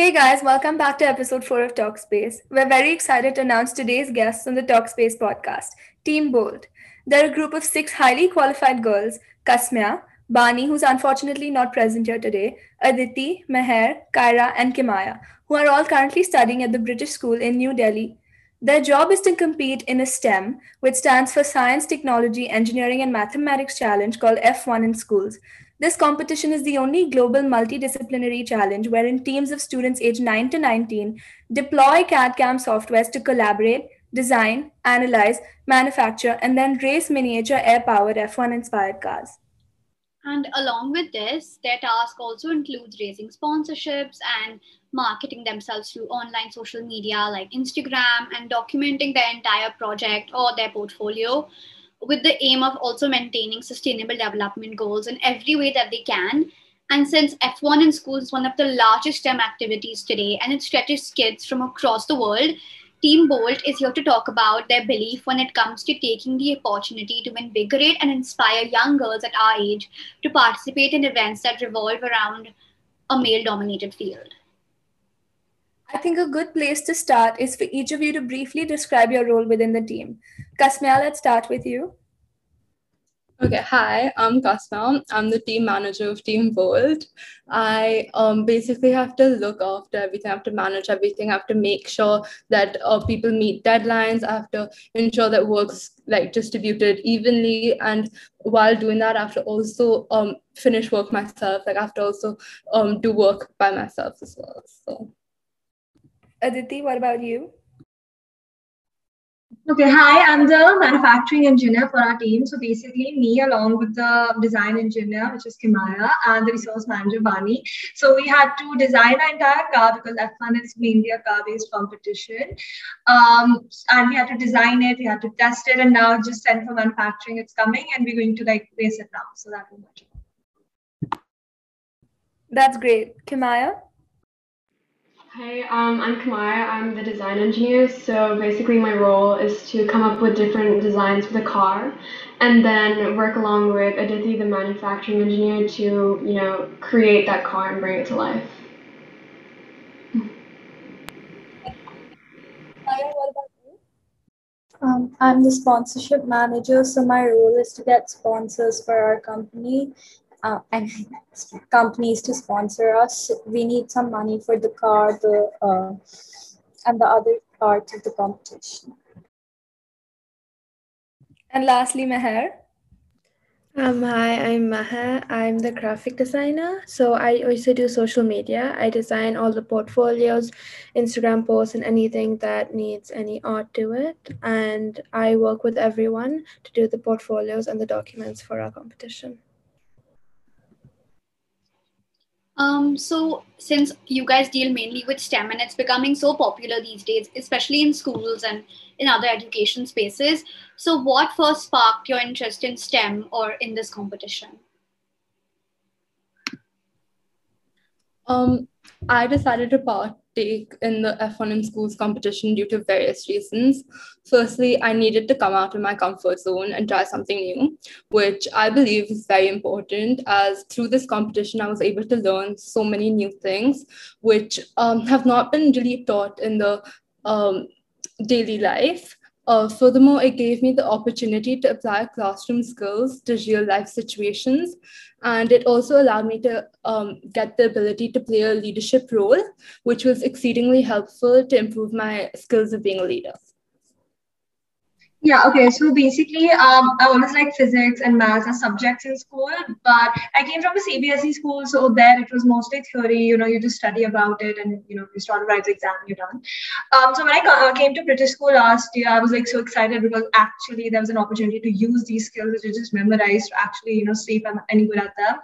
Hey guys, welcome back to episode 4 of Talkspace. We're very excited to announce today's guests on the Talkspace podcast, Team Bold. They're a group of six highly qualified girls Kasmya, Bani, who's unfortunately not present here today, Aditi, Meher, Kyra, and Kimaya, who are all currently studying at the British School in New Delhi. Their job is to compete in a STEM, which stands for Science, Technology, Engineering, and Mathematics Challenge called F1 in schools. This competition is the only global multidisciplinary challenge wherein teams of students aged 9 to 19 deploy CAD CAM softwares to collaborate, design, analyze, manufacture, and then race miniature air powered F1 inspired cars. And along with this, their task also includes raising sponsorships and marketing themselves through online social media like Instagram and documenting their entire project or their portfolio with the aim of also maintaining sustainable development goals in every way that they can. And since F1 in schools is one of the largest STEM activities today and it stretches kids from across the world, Team Bolt is here to talk about their belief when it comes to taking the opportunity to invigorate and inspire young girls at our age to participate in events that revolve around a male dominated field. I think a good place to start is for each of you to briefly describe your role within the team. Kasmya, let's start with you. Okay, hi, I'm Kasmya. I'm the team manager of Team Bold. I um, basically have to look after everything, I have to manage everything, I have to make sure that uh, people meet deadlines, I have to ensure that work's like distributed evenly. And while doing that, I have to also um, finish work myself. Like I have to also um, do work by myself as well. So Aditi, what about you? Okay, hi, I'm the manufacturing engineer for our team. So basically, me along with the design engineer, which is Kimaya, and the resource manager, Bani. So we had to design our entire car because F1 is mainly a car based competition. Um, and we had to design it, we had to test it, and now just sent for manufacturing. It's coming, and we're going to like race it now. So that was much. That's great. Kimaya? Hi, um, I'm Kimaya. I'm the design engineer. So basically, my role is to come up with different designs for the car, and then work along with Aditi, the manufacturing engineer, to you know create that car and bring it to life. Um, I'm the sponsorship manager, so my role is to get sponsors for our company uh, and companies to sponsor us. We need some money for the car, the uh, and the other parts of the competition. And lastly, Meher. Um, hi, I'm Meher. I'm the graphic designer. So I also do social media. I design all the portfolios, Instagram posts, and anything that needs any art to it. And I work with everyone to do the portfolios and the documents for our competition. Um, so since you guys deal mainly with STEM and it's becoming so popular these days, especially in schools and in other education spaces, so what first sparked your interest in STEM or in this competition? Um, I decided to in the F1 in schools competition due to various reasons. Firstly, I needed to come out of my comfort zone and try something new, which I believe is very important as through this competition, I was able to learn so many new things, which um, have not been really taught in the um, daily life. Uh, furthermore, it gave me the opportunity to apply classroom skills to real life situations. And it also allowed me to um, get the ability to play a leadership role, which was exceedingly helpful to improve my skills of being a leader. Yeah, okay. So basically, um, I always like physics and maths as subjects in school, but I came from a CBSE school, so there it was mostly theory. You know, you just study about it, and you know, you start to write the exam, you're done. Um, so when I uh, came to British school last year, I was like so excited because actually there was an opportunity to use these skills which you just memorized to actually, you know, see if I'm any good at them.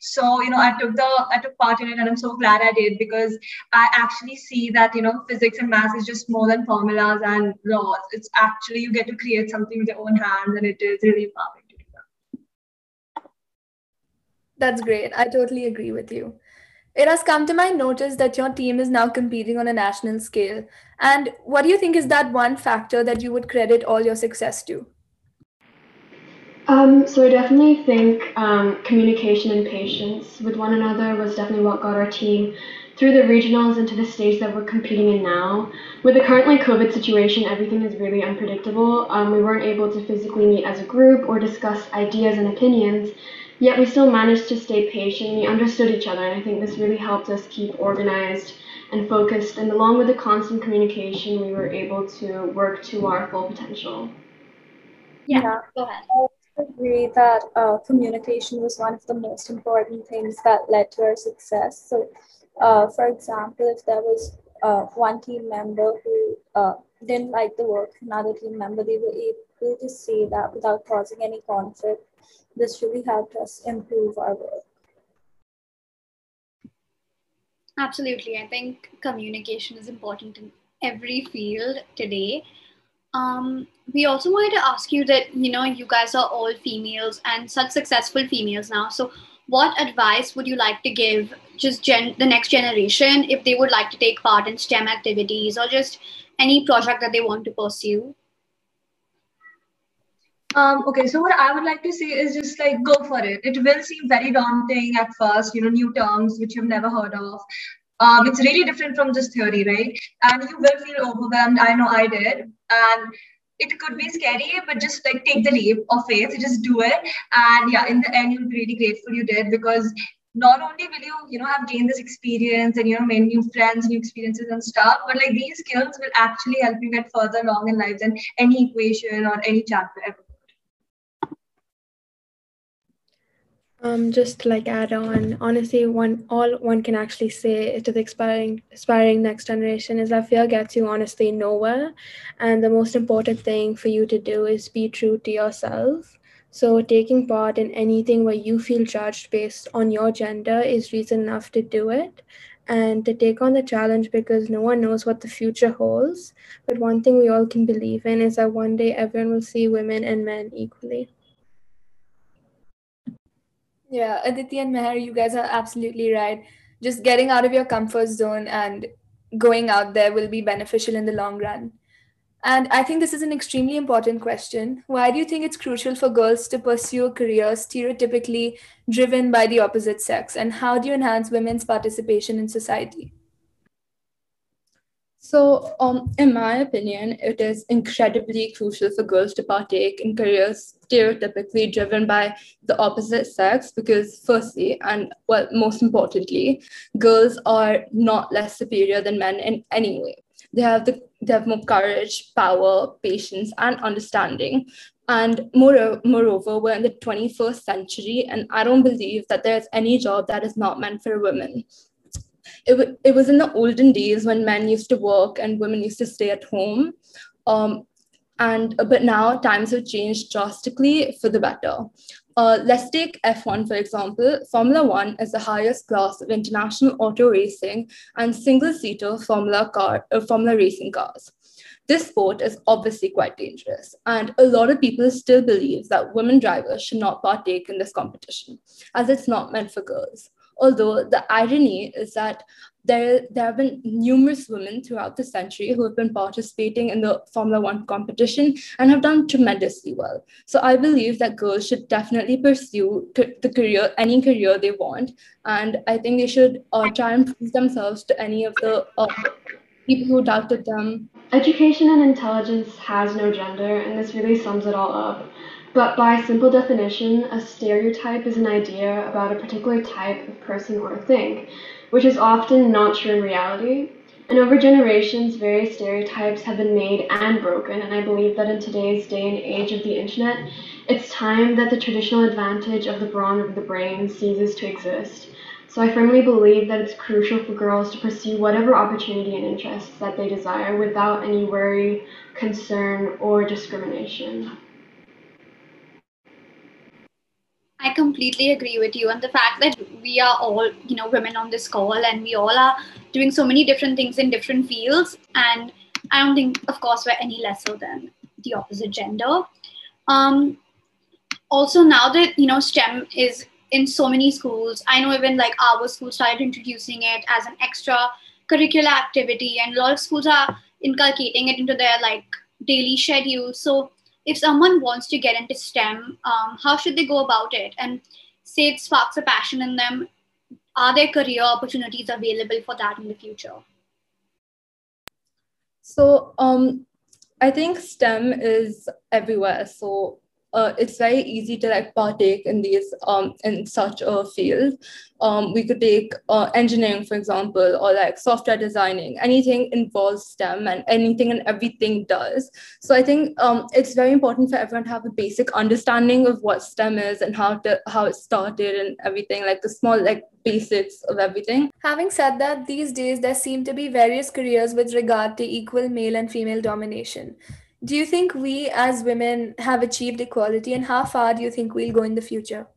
So you know, I took the I took part in it, and I'm so glad I did because I actually see that you know, physics and maths is just more than formulas and laws. It's actually you get to create something with your own hands and it is really empowering to do that. That's great. I totally agree with you. It has come to my notice that your team is now competing on a national scale. And what do you think is that one factor that you would credit all your success to? Um, so I definitely think um, communication and patience with one another was definitely what got our team through the regionals into the stage that we're competing in now. With the current like COVID situation, everything is really unpredictable. Um, we weren't able to physically meet as a group or discuss ideas and opinions, yet we still managed to stay patient. We understood each other, and I think this really helped us keep organized and focused. And along with the constant communication, we were able to work to our full potential. Yeah, Yeah. go ahead. I agree that uh, communication was one of the most important things that led to our success. So, uh, for example, if there was uh, one team member who uh, didn't like the work another team member, they were able to say that without causing any conflict. This really helped us improve our work. Absolutely. I think communication is important in every field today. Um, we also wanted to ask you that, you know, you guys are all females and such successful females now. So, what advice would you like to give just gen- the next generation if they would like to take part in STEM activities or just any project that they want to pursue? Um, okay, so what I would like to say is just like go for it. It will seem very daunting at first, you know, new terms which you've never heard of. Um, it's really different from just theory, right? And you will feel overwhelmed. I know I did. And it could be scary, but just like take the leap of faith, just do it. And yeah, in the end, you'll be really grateful you did because not only will you, you know, have gained this experience and you know made new friends, new experiences and stuff, but like these skills will actually help you get further along in life than any equation or any chapter ever. Um, just like add on, honestly, one all one can actually say to the aspiring aspiring next generation is that fear gets you honestly nowhere, and the most important thing for you to do is be true to yourself. So taking part in anything where you feel judged based on your gender is reason enough to do it, and to take on the challenge because no one knows what the future holds. But one thing we all can believe in is that one day everyone will see women and men equally. Yeah, Aditi and Meher, you guys are absolutely right. Just getting out of your comfort zone and going out there will be beneficial in the long run. And I think this is an extremely important question. Why do you think it's crucial for girls to pursue a career stereotypically driven by the opposite sex? And how do you enhance women's participation in society? So, um, in my opinion, it is incredibly crucial for girls to partake in careers stereotypically driven by the opposite sex because, firstly, and well, most importantly, girls are not less superior than men in any way. They have the they have more courage, power, patience, and understanding. And moreover, moreover, we're in the 21st century, and I don't believe that there's any job that is not meant for women it, w- it was in the olden days when men used to work and women used to stay at home um, and but now times have changed drastically for the better. Uh, let's take f1 for example. Formula 1 is the highest class of international auto racing and single seater formula car uh, formula racing cars. This sport is obviously quite dangerous, and a lot of people still believe that women drivers should not partake in this competition, as it's not meant for girls. Although the irony is that there, there have been numerous women throughout the century who have been participating in the Formula One competition and have done tremendously well. So I believe that girls should definitely pursue the career, any career they want. And I think they should uh, try and prove themselves to any of the uh, people who doubted them. Education and intelligence has no gender, and this really sums it all up. But by simple definition, a stereotype is an idea about a particular type of person or thing, which is often not true in reality. And over generations, various stereotypes have been made and broken, and I believe that in today's day and age of the internet, it's time that the traditional advantage of the brawn over the brain ceases to exist. So I firmly believe that it's crucial for girls to pursue whatever opportunity and interests that they desire without any worry, concern, or discrimination. I completely agree with you. And the fact that we are all, you know, women on this call and we all are doing so many different things in different fields. And I don't think, of course, we're any lesser than the opposite gender. Um, also, now that, you know, STEM is in so many schools, I know even like our school started introducing it as an extra curricular activity, and a lot of schools are inculcating it into their like daily schedule. So, if someone wants to get into STEM, um, how should they go about it? And say it sparks a passion in them, are there career opportunities available for that in the future? So um, I think STEM is everywhere. So uh, it's very easy to like partake in these um, in such a field. Um, we could take uh, engineering, for example, or like software designing. Anything involves STEM, and anything and everything does. So I think um, it's very important for everyone to have a basic understanding of what STEM is and how to how it started and everything, like the small like basics of everything. Having said that, these days there seem to be various careers with regard to equal male and female domination. Do you think we as women have achieved equality and how far do you think we'll go in the future?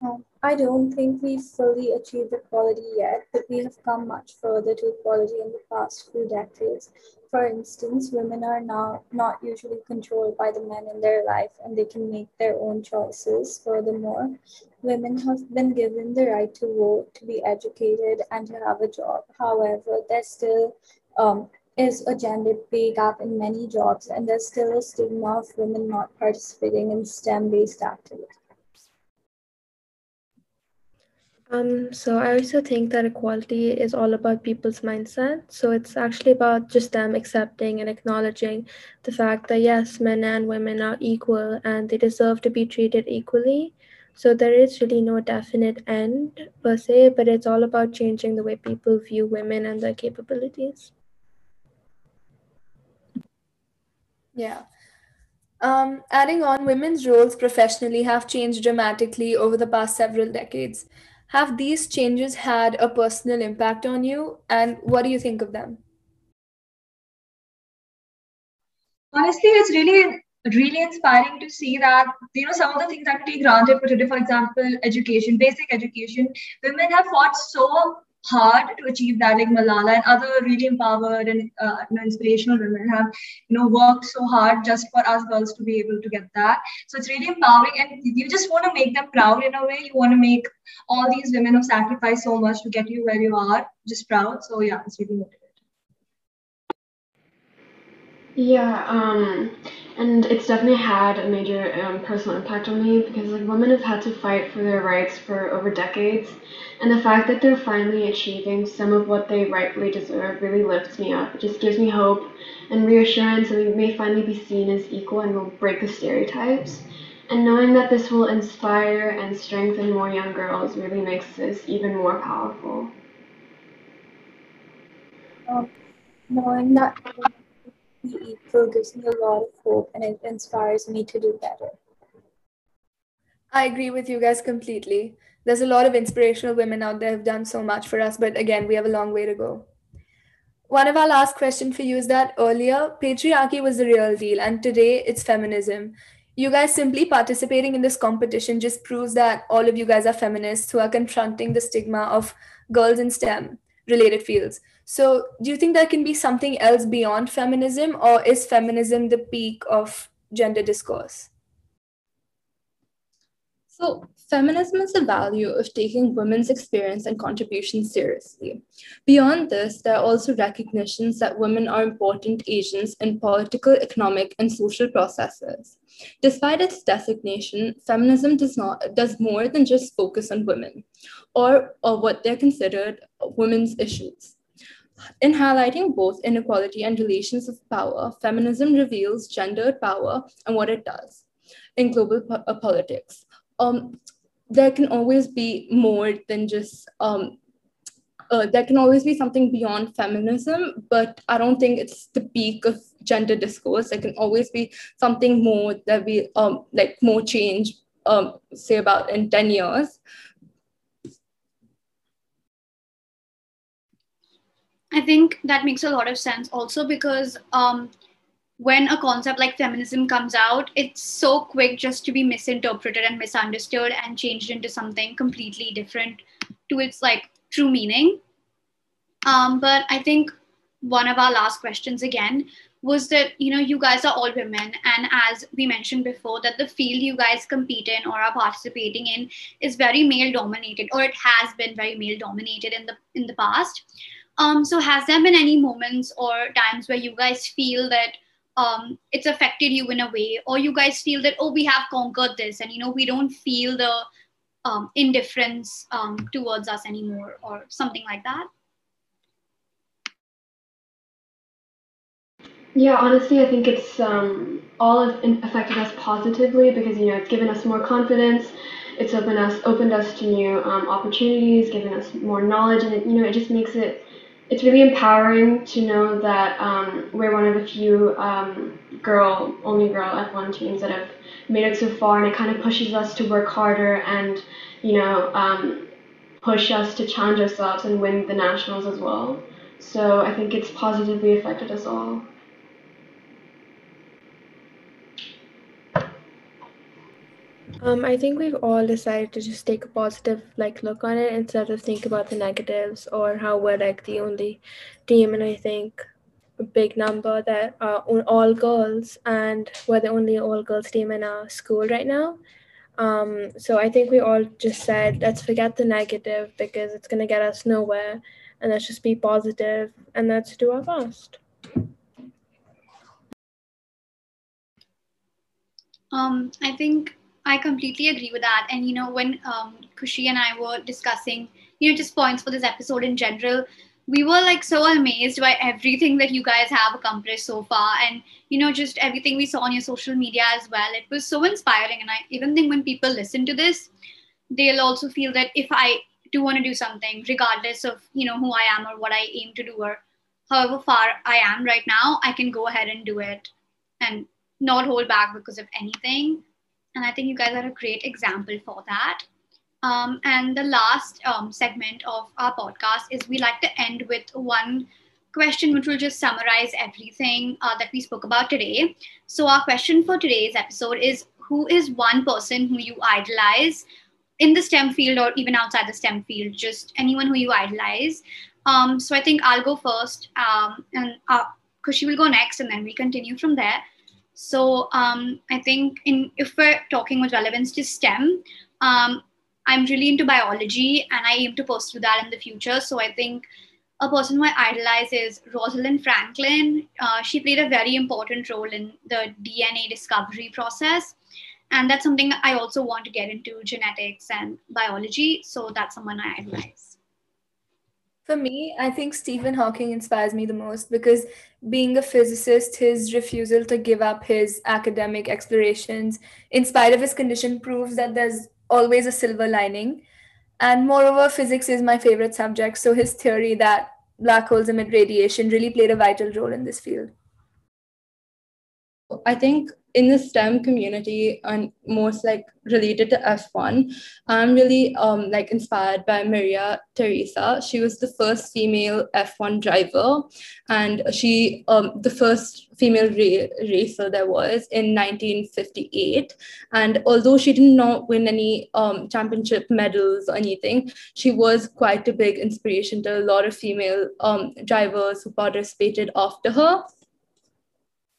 Um, I don't think we've fully achieved equality yet, but we have come much further to equality in the past few decades. For instance, women are now not usually controlled by the men in their life and they can make their own choices. Furthermore, women have been given the right to vote, to be educated, and to have a job. However, there's still um, is a gender pay gap in many jobs, and there's still a stigma of women not participating in STEM based activities. Um, so I also think that equality is all about people's mindset. So it's actually about just them accepting and acknowledging the fact that yes, men and women are equal and they deserve to be treated equally. So there is really no definite end per se, but it's all about changing the way people view women and their capabilities. Yeah. Um, adding on, women's roles professionally have changed dramatically over the past several decades. Have these changes had a personal impact on you, and what do you think of them? Honestly, it's really really inspiring to see that you know some of the things that we take granted for today, for example, education, basic education, women have fought so hard to achieve that. Like Malala and other really empowered and uh, you know, inspirational women have you know worked so hard just for us girls to be able to get that. So it's really empowering, and you just want to make them proud in a way. You want to make all these women who sacrificed so much to get you where you are just proud. So yeah, it's really motivating. Yeah, um, and it's definitely had a major um, personal impact on me because like women have had to fight for their rights for over decades, and the fact that they're finally achieving some of what they rightfully deserve really lifts me up. It just gives me hope and reassurance that we may finally be seen as equal and will break the stereotypes. And knowing that this will inspire and strengthen more young girls really makes this even more powerful. Um, knowing that equal gives me a lot of hope and it inspires me to do better. I agree with you guys completely. There's a lot of inspirational women out there who've done so much for us, but again, we have a long way to go. One of our last questions for you is that earlier, patriarchy was the real deal, and today it's feminism. You guys simply participating in this competition just proves that all of you guys are feminists who are confronting the stigma of girls in STEM related fields. So, do you think there can be something else beyond feminism, or is feminism the peak of gender discourse? So, feminism is the value of taking women's experience and contributions seriously. Beyond this, there are also recognitions that women are important agents in political, economic, and social processes. Despite its designation, feminism does not does more than just focus on women or, or what they're considered women's issues. In highlighting both inequality and relations of power, feminism reveals gendered power and what it does in global po- uh, politics. Um, there can always be more than just um, uh, there can always be something beyond feminism, but I don't think it's the peak of gender discourse. There can always be something more that we um, like more change, um, say about in 10 years. I think that makes a lot of sense also because um, when a concept like feminism comes out, it's so quick just to be misinterpreted and misunderstood and changed into something completely different to its like true meaning. Um, but I think one of our last questions again was that you know you guys are all women and as we mentioned before that the field you guys compete in or are participating in is very male dominated or it has been very male dominated in the in the past um, so has there been any moments or times where you guys feel that um, it's affected you in a way or you guys feel that oh we have conquered this and you know we don't feel the um, indifference um, towards us anymore or something like that Yeah, honestly, I think it's um, all affected us positively because you know it's given us more confidence. It's opened us opened us to new um, opportunities, given us more knowledge, and it, you know it just makes it it's really empowering to know that um, we're one of the few um, girl only girl F1 teams that have made it so far, and it kind of pushes us to work harder and you know um, push us to challenge ourselves and win the nationals as well. So I think it's positively affected us all. Um, I think we've all decided to just take a positive like look on it instead of think about the negatives or how we're like the only team. And I think a big number that are all girls, and we're the only all girls team in our school right now. Um, so I think we all just said let's forget the negative because it's gonna get us nowhere, and let's just be positive and let's do our best. Um, I think I completely agree with that. And you know, when um, Kushi and I were discussing, you know, just points for this episode in general, we were like so amazed by everything that you guys have accomplished so far, and you know, just everything we saw on your social media as well. It was so inspiring, and I even think when people listen to this, they'll also feel that if I do want to do something, regardless of you know who I am or what I aim to do or however far I am right now, I can go ahead and do it and not hold back because of anything and I think you guys are a great example for that. Um, and the last um, segment of our podcast is we like to end with one question which will just summarize everything uh, that we spoke about today. So, our question for today's episode is Who is one person who you idolize in the STEM field or even outside the STEM field? Just anyone who you idolize. Um, so, I think I'll go first, um, and uh, Kushi will go next, and then we continue from there. So um, I think in if we're talking with relevance to STEM, um, I'm really into biology and I aim to pursue that in the future. So I think a person who I idolize is Rosalind Franklin. Uh, she played a very important role in the DNA discovery process. And that's something I also want to get into genetics and biology. So that's someone I idolize. For me, I think Stephen Hawking inspires me the most because being a physicist, his refusal to give up his academic explorations in spite of his condition proves that there's always a silver lining. And moreover, physics is my favorite subject, so his theory that black holes emit radiation really played a vital role in this field. I think in the STEM community and most like related to F1, I'm really um, like inspired by Maria Teresa. She was the first female F1 driver, and she um, the first female ra- racer there was in 1958. And although she did not win any um, championship medals or anything, she was quite a big inspiration to a lot of female um, drivers who participated after her.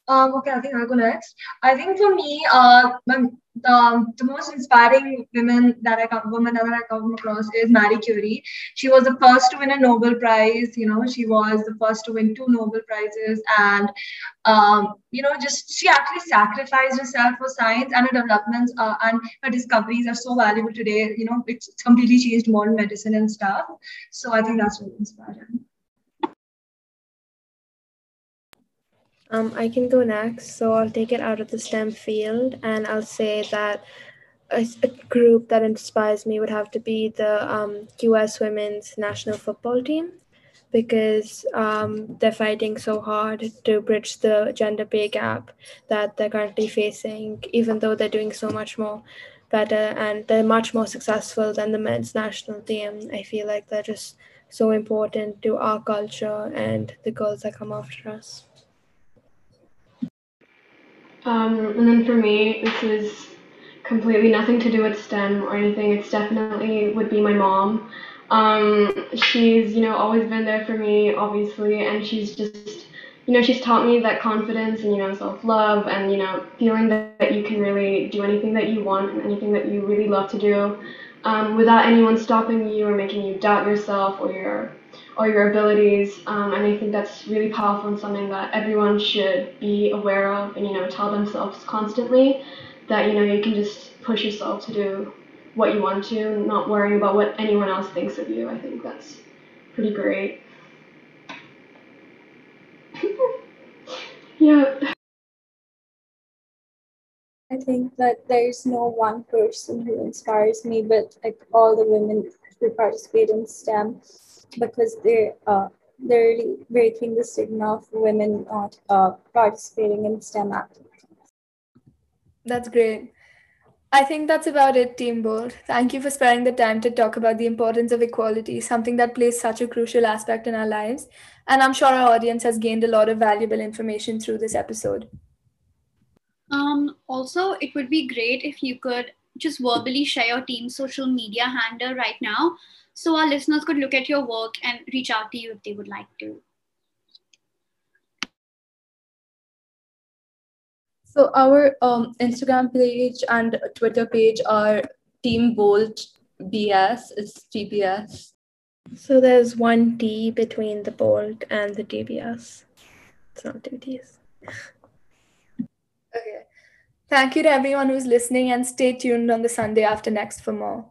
Um, okay, I think I'll go next. I think for me, uh, the, the most inspiring women that I come, woman that I come across is Marie Curie. She was the first to win a Nobel Prize. You know, she was the first to win two Nobel Prizes, and um, you know, just she actually sacrificed herself for science, and her developments uh, and her discoveries are so valuable today. You know, it's completely changed modern medicine and stuff. So I think that's really inspiring. Um, I can go next. So I'll take it out of the STEM field and I'll say that a, a group that inspires me would have to be the um, US women's national football team because um, they're fighting so hard to bridge the gender pay gap that they're currently facing, even though they're doing so much more better and they're much more successful than the men's national team. I feel like they're just so important to our culture and the girls that come after us. Um, and then for me, this is completely nothing to do with STEM or anything. It's definitely would be my mom. Um, she's, you know, always been there for me, obviously, and she's just, you know, she's taught me that confidence and, you know, self love and, you know, feeling that, that you can really do anything that you want and anything that you really love to do um, without anyone stopping you or making you doubt yourself or your or your abilities. Um, and I think that's really powerful and something that everyone should be aware of and, you know, tell themselves constantly that, you know, you can just push yourself to do what you want to, not worrying about what anyone else thinks of you. I think that's pretty great. yeah. I think that there's no one person who inspires me, but like all the women who participate in STEM because they're uh, they're really breaking the stigma of women not uh, participating in STEM activities. That's great. I think that's about it, Team Bold. Thank you for sparing the time to talk about the importance of equality, something that plays such a crucial aspect in our lives. And I'm sure our audience has gained a lot of valuable information through this episode. Um, also, it would be great if you could just verbally share your team's social media handle right now so our listeners could look at your work and reach out to you if they would like to. So our um, Instagram page and Twitter page are Team Bold BS. It's TBS. So there's one D between the bold and the DBS. It's not two Ds. Okay. Thank you to everyone who's listening and stay tuned on the Sunday after next for more.